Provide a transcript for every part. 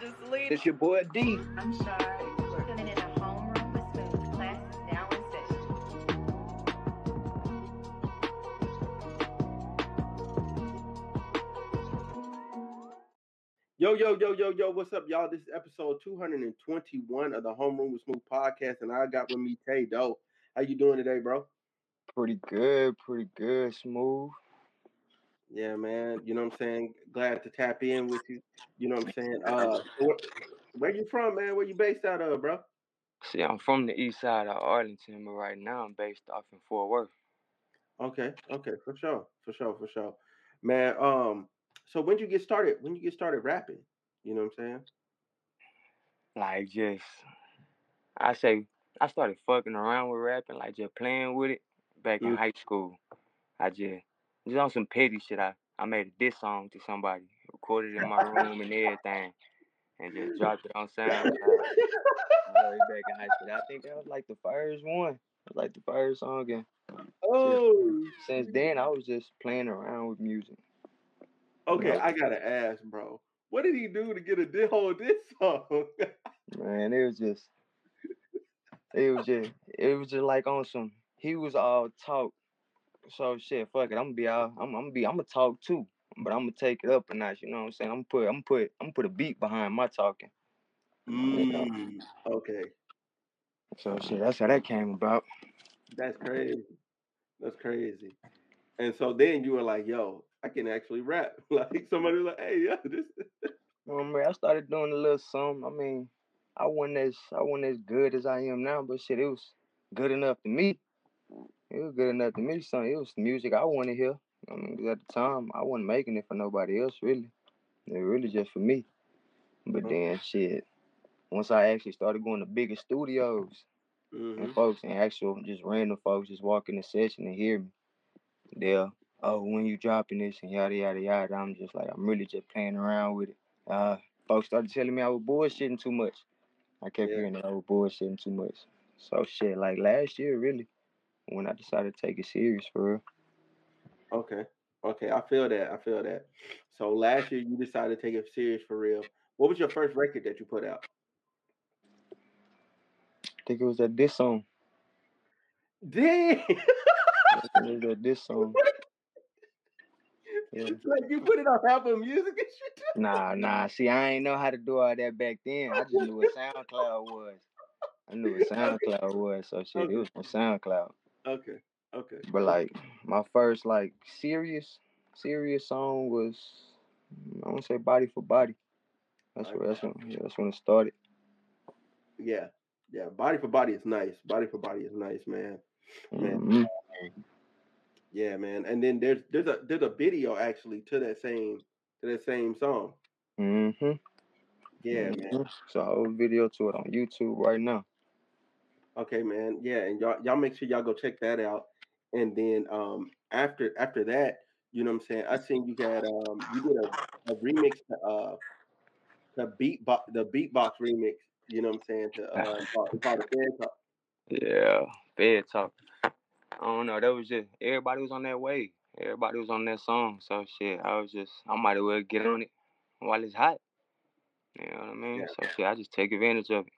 just leave. It's your boy D. I'm sorry. We're in a homeroom with Smooth. Class now in session. Yo, yo, yo, yo, yo, what's up, y'all? This is episode 221 of the Homeroom with Smooth podcast, and I got with me TaeDoee. How you doing today, bro? Pretty good, pretty good, smooth. Yeah, man. You know what I'm saying? Glad to tap in with you. You know what I'm saying? Uh where, where you from, man? Where you based out of, bro? See, I'm from the east side of Arlington, but right now I'm based off in Fort Worth. Okay, okay, for sure, for sure, for sure. Man, um, so when you get started, when you get started rapping, you know what I'm saying? Like just, I say, I started fucking around with rapping, like just playing with it back in Mm. high school. I just, just on some petty shit. I, I made a diss song to somebody, recorded in my room and everything, and just dropped it on SoundCloud. Way back in high school. I think that was like the first one. It was like the first song, and Oh, since then I was just playing around with music. okay. I gotta ask, bro. What did he do to get a di- whole diss song? Man, it was just, it was just, it was just like on some. He was all talk, so shit. Fuck it, I'm gonna be all, I'm, I'm gonna be, I'm gonna talk too, but I'm gonna take it up a notch. You know what I'm saying? I'm gonna put, I'm gonna put, I'm put a beat behind my talking. Mm, okay, So shit, that's how that came about. that's crazy. That's crazy. And so then you were like, "Yo, I can actually rap." Like somebody was like, "Hey, yeah, this." Um, man, I started doing a little something. I mean, I wasn't as, I wasn't as good as I am now, but shit, it was good enough to me. It was good enough to me. Son, it was music I wanted to hear. I mean, 'cause at the time, I wasn't making it for nobody else, really. It was really just for me. But Mhm. then, shit, once I actually started going to bigger studios Mhm. and folks and actual just random folks just walk in the session and hear me, they'll, oh, when you dropping this and yada yada yada. I'm just like, I'm really just playing around with it. Uh, folks started telling me I was bullshitting too much. I kept Yeah. hearing that I was bullshitting too much. So shit, like last year, really, when I decided to take it serious for real. Okay. Okay. I feel that. I feel that. So last year you decided to take it serious for real. What was your first record that you put out? I think it was that this song. Dang. It was that this song. Yeah. like you put it on Apple Music and shit. Nah, nah. See, I ain't know how to do all that back then. I just knew what SoundCloud was. I knew what SoundCloud was. So shit, it was from SoundCloud. Okay. Okay. But like my first like serious serious song was I want to say Body for Body. That's where that's when yeah, that's when it started. Yeah. Yeah. Body for body is nice. Body for body is nice, man. Man. Mhm. Yeah, man. And then there's there's a there's a video actually to that same to that same song. Mm-hmm. Yeah, man. Mhm. So a whole video to it on YouTube right now. Okay, man. Yeah, and y'all y'all make sure y'all go check that out. And then um after after that, you know what I'm saying? I seen you had um you did a, a remix to uh the beatbox the beatbox remix, you know what I'm saying, to uh called, called the Talk. Yeah, bed talk. I don't know. That was just everybody was on that wave. Everybody was on that song. So shit, I was just I might as well get on it while it's hot. You know what I mean? Yeah. So shit, I just take advantage of it.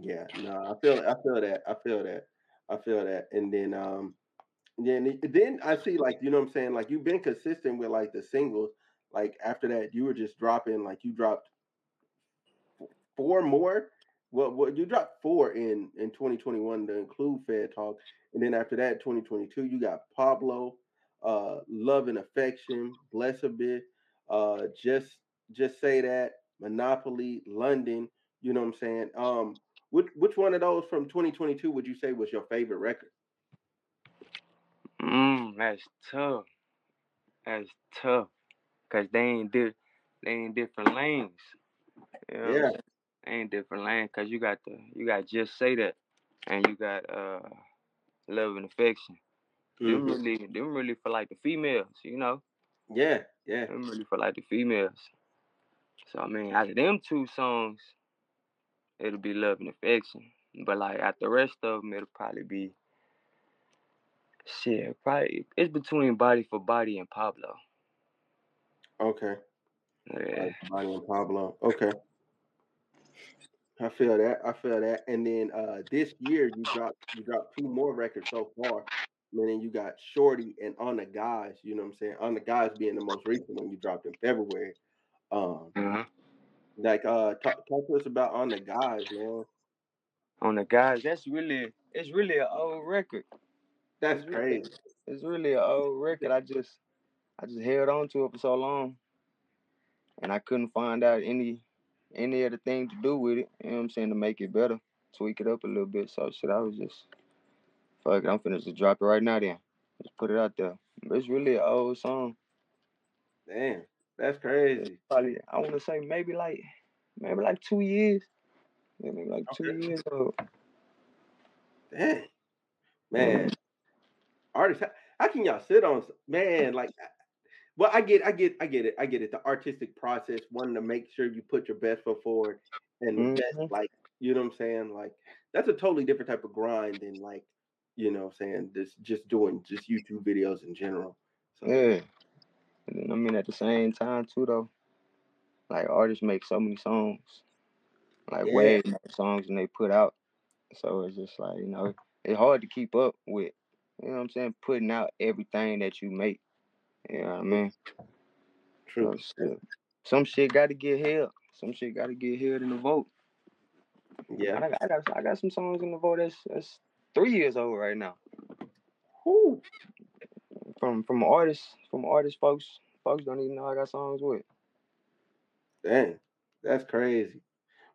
Yeah, no, I feel I feel that. I feel that. I feel that. And then um then then I see like you know what I'm saying, like you've been consistent with like the singles. Like after that you were just dropping like you dropped four more. Well, well you dropped four in in 2021 to include Fed Talk. And then after that 2022 you got Pablo, uh Love and Affection, Bless a Bit, uh just just say that, Monopoly, London, you know what I'm saying? Um which which one of those from 2022 would you say was your favorite record? Mm, that's tough. That's tough. Cause they ain't di- they ain't different lanes. You know Yeah. They ain't different lanes. Cause you got the you got just say that, and you got uh love and affection. Them Mhm. really them really for like the females. You know, Yeah, yeah. them really for like the females. So I mean, out of them two songs, it'll be love and affection. But like at the rest of them, it'll probably be shit. Probably it's between body for body and Pablo. Okay. Yeah. Bonnie and Pablo. Okay. I feel that. I feel that. And then uh this year you dropped you dropped two more records so far. Meaning you got Shorty and On the Guys, you know what I'm saying? On the Guys being the most recent one you dropped in February. Um Uh-huh. Like uh talk, talk to us about On the Guys, man. On the guys, that's really it's really an old record. That's It's really crazy. it's really an old record. I just I just held on to it for so long, and I couldn't find out any any other thing to do with it. You know what I'm saying to make it better, tweak it up a little bit. So shit, I was just fuck it. I'm finna just drop it right now. Then just put it out there. But it's really an old song. Damn. That's crazy. probably I want to say maybe like maybe like two years. Yeah, maybe like two Okay. years old. Yeah. Man, artists how, how can y'all sit on man like well I get I get I get it. I get it. The artistic process, wanting to make sure you put your best foot forward and the best mm-hmm. like you know what I'm saying? Like that's a totally different type of grind than like, you know what I'm saying, this just doing just YouTube videos in general. So Yeah. And then I mean at the same time too though, like artists make so many songs, like yeah, way more songs than they put out. So it's just like, you know, it's hard to keep up with. You know what I'm saying? Putting out everything that you make. You know what I mean? true. So. Some shit gotta get held. Some shit gotta get held in the vote. Yeah. I got I got I got some songs in the vote that's that's three years old right now. Whew. From from artists from artists folks folks don't even know I got songs with. Dang. That's crazy.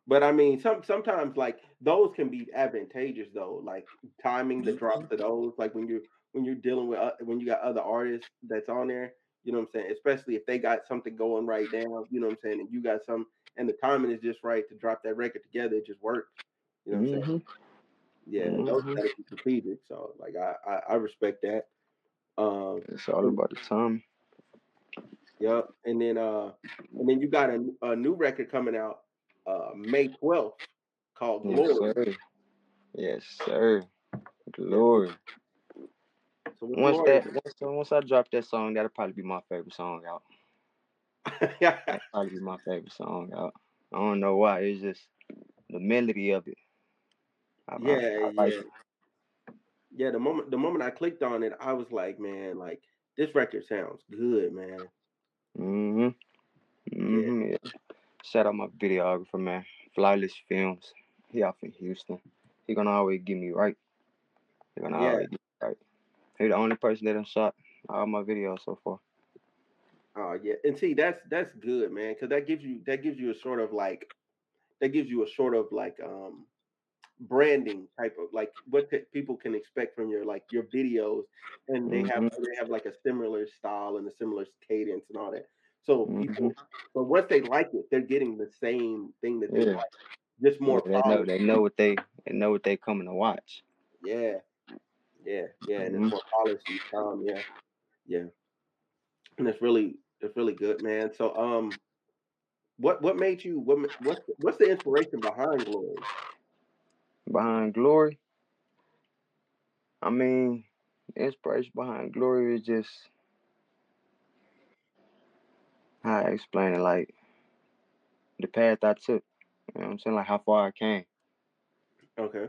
But I mean, some sometimes like those can be advantageous though, like timing the drops Mhm. of those, like when you when you're dealing with uh, when you got other artists that's on there, you know what I'm saying? Especially if they got something going right now, you know what I'm saying, and you got some, and the timing is just right to drop that record together, it just works. You know what I'm saying? Mhm. Yeah, those Mhm. gotta be strategic. So like I I, I respect that. Um, It's all about the time. yep, and then uh, and then you got a, a new record coming out uh May 12th called Yes, Glory. sir. Yes, sir. Glory. So Once Glory? that once, once I drop that song, that'll probably be my favorite song out. That'll probably be my favorite song out. I don't know why. It's just the melody of it. I, I, yeah, I like yeah, it. Yeah. The moment the moment I clicked on it, I was like, man, like this record sounds good, man. Mm Mhm. Yeah. Shout out my videographer, man. Flyless Films. He out from Houston. He gonna always get me right. He gonna yeah. always get me right. He the only person that done shot all my videos so far. Oh yeah, and see that's that's good, man, because that gives you that gives you a sort of like that gives you a sort of like um branding type of like what the people can expect from your like your videos, and they have Mhm. they have like a similar style and a similar cadence and all that. So Mhm. people, but once they like it, they're getting the same thing that they Yeah. like, just Yeah. more They know. They know what they. They know what they coming to watch. Yeah, yeah, yeah, and it's Mhm. more polished each time. Yeah, yeah, and it's really it's really good, man. So um, what what made you what what's the- what's the inspiration behind Glory? Behind glory, I mean, the inspiration behind glory is just how I explain it. Like the path I took. You know what I'm saying? Like how far I came. Okay.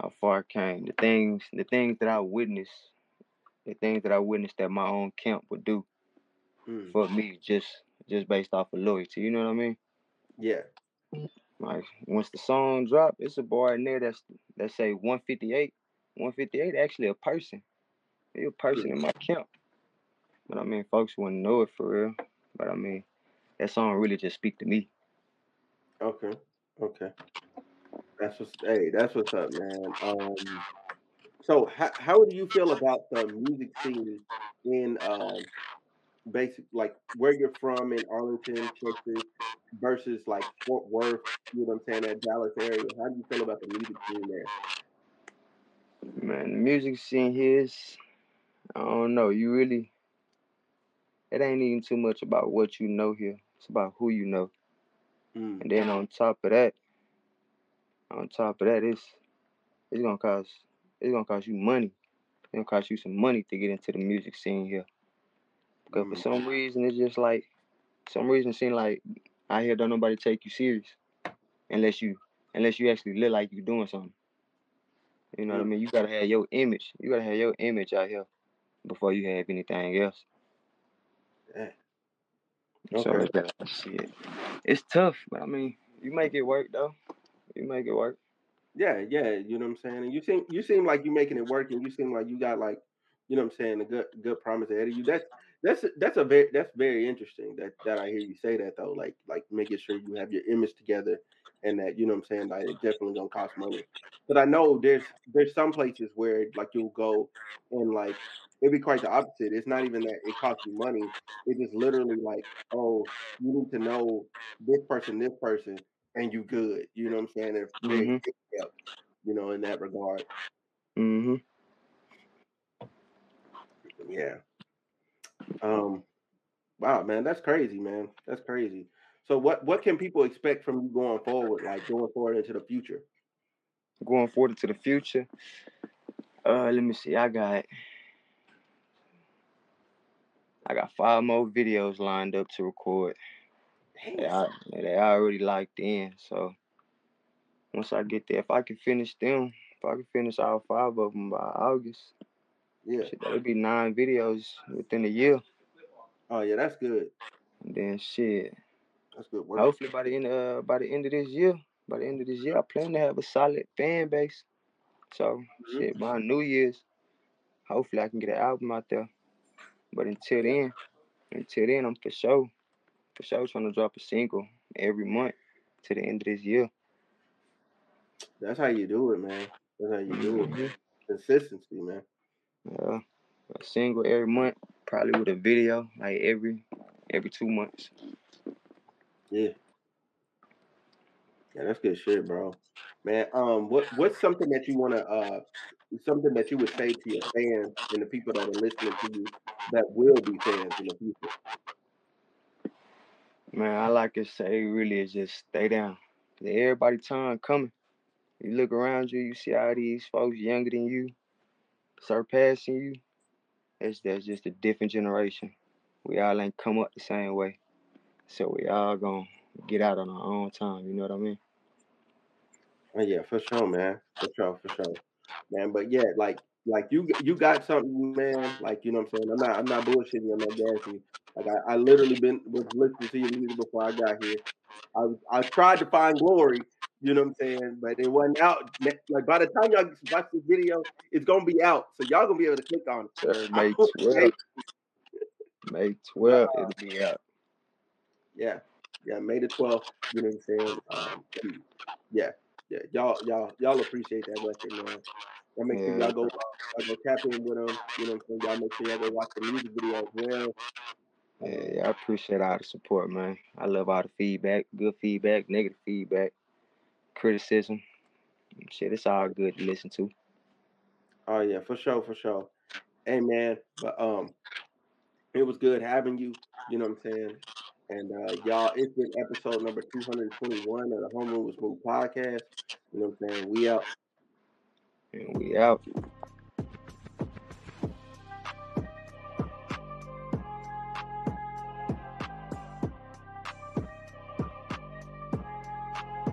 How far I came. The things. The things that I witnessed. The things that I witnessed that my own camp would do Mm. for me, just just based off of loyalty. You know what I mean? Yeah. Like once the song drop, it's a boy in there that's that say 158. 158 actually a person. He a person in my camp. But I mean, folks wouldn't know it for real. But I mean, that song really just speak to me. Okay. Okay. That's what's hey, that's what's up, man. Um so how how do you feel about the music scene in um basic like where you're from in Arlington, Texas versus like Fort Worth, you know what I'm saying, that Dallas area? How do you feel about the music scene there? Man, the music scene here is I don't know. You really it ain't even too much about what you know here. It's about who you know. Mm. And then on top of that, on top of that, it's it's gonna cost it's gonna cost you money. It's gonna cost you some money to get into the music scene here. Because for Mm. some reason it's just like some reason it seem like out here don't nobody take you serious unless you unless you actually look like you're doing something. You know what I mean? You gotta have your image. You gotta have your image out here before you have anything else. Yeah. So Okay. it's that shit. It's tough, but I mean, you make it work though. You make it work. Yeah, yeah, you know what I'm saying. And you seem you seem like you're making it work, and you seem like you got like, you know what I'm saying, a good good promise ahead of you. That's that's that's a very that's very interesting that that I hear you say that though. Like like making sure you have your image together, and that you know what I'm saying. Like it definitely gonna cost money. But I know there's there's some places where like you'll go and like it'd be quite the opposite. It's not even that it costs you money. It's just literally like, oh, you need to know this person, this person, and you good. You know what I'm saying? It's very Mhm. detailed, you know, in that regard. Mhm. Yeah. Um. Wow, man, that's crazy, man. That's crazy. So, what what can people expect from you going forward, like going forward into the future? Going forward into the future. Uh, let me see. I got I got five more videos lined up to record. They, al- they already locked in. So once I get there, if I can finish them, if I can finish all five of them by August, Yeah. shit, that would be nine videos within a year. Oh yeah, that's good. And then shit, That's good work. hopefully by the end uh by the end of this year, by the end of this year, I plan to have a solid fan base. So Mhm. shit, by New Year's, hopefully I can get an album out there. But until then, until then, I'm for sure, for sure trying to drop a single every month to the end of this year. That's how you do it, man. That's how you do it. Mhm. Consistency, man. Yeah, a single every month, probably with a video like every every two months. Yeah. Yeah, that's good shit, bro. Man, um, what what's something that you wanna uh something that you would say to your fans and the people that are listening to you that will be fans in the future? Man, I like to say really is just stay down. everybody time coming. You look around you, you see all these folks younger than you, surpassing you. It's that's just a different generation. We all ain't come up the same way. So we all gonna get out on our own time, you know what I mean? Oh yeah, for sure, man. For sure, for sure. Man, but yeah, like like you you got something, man. Like, you know what I'm saying? I'm not I'm not bullshitting, I'm not gassing. Like I, I literally been was listening to your music before I got here. I was I tried to find glory, you know what I'm saying, but it wasn't out. Like by the time y'all watch this video, it's gonna be out. So y'all gonna be able to click on it. May 12th. May 12th, uh, it'll be out. yeah, yeah, May the 12th, you know what I'm saying? Um, yeah, yeah, y'all, y'all, y'all appreciate that record, man. Y'all make sure y'all go, y'all go tap in with them. You know what I'm saying? Y'all make sure y'all go watch the music video as well. Yeah, yeah, I appreciate all the support, man. I love all the feedback, good feedback, negative feedback, criticism. Shit, it's all good to listen to. oh yeah, for sure, for sure. Hey man, but um, it was good having you. You know what I'm saying? And uh, y'all, it's been episode number 221 of the Homeroom with Smooth podcast. You know what I'm saying? We out. And we out.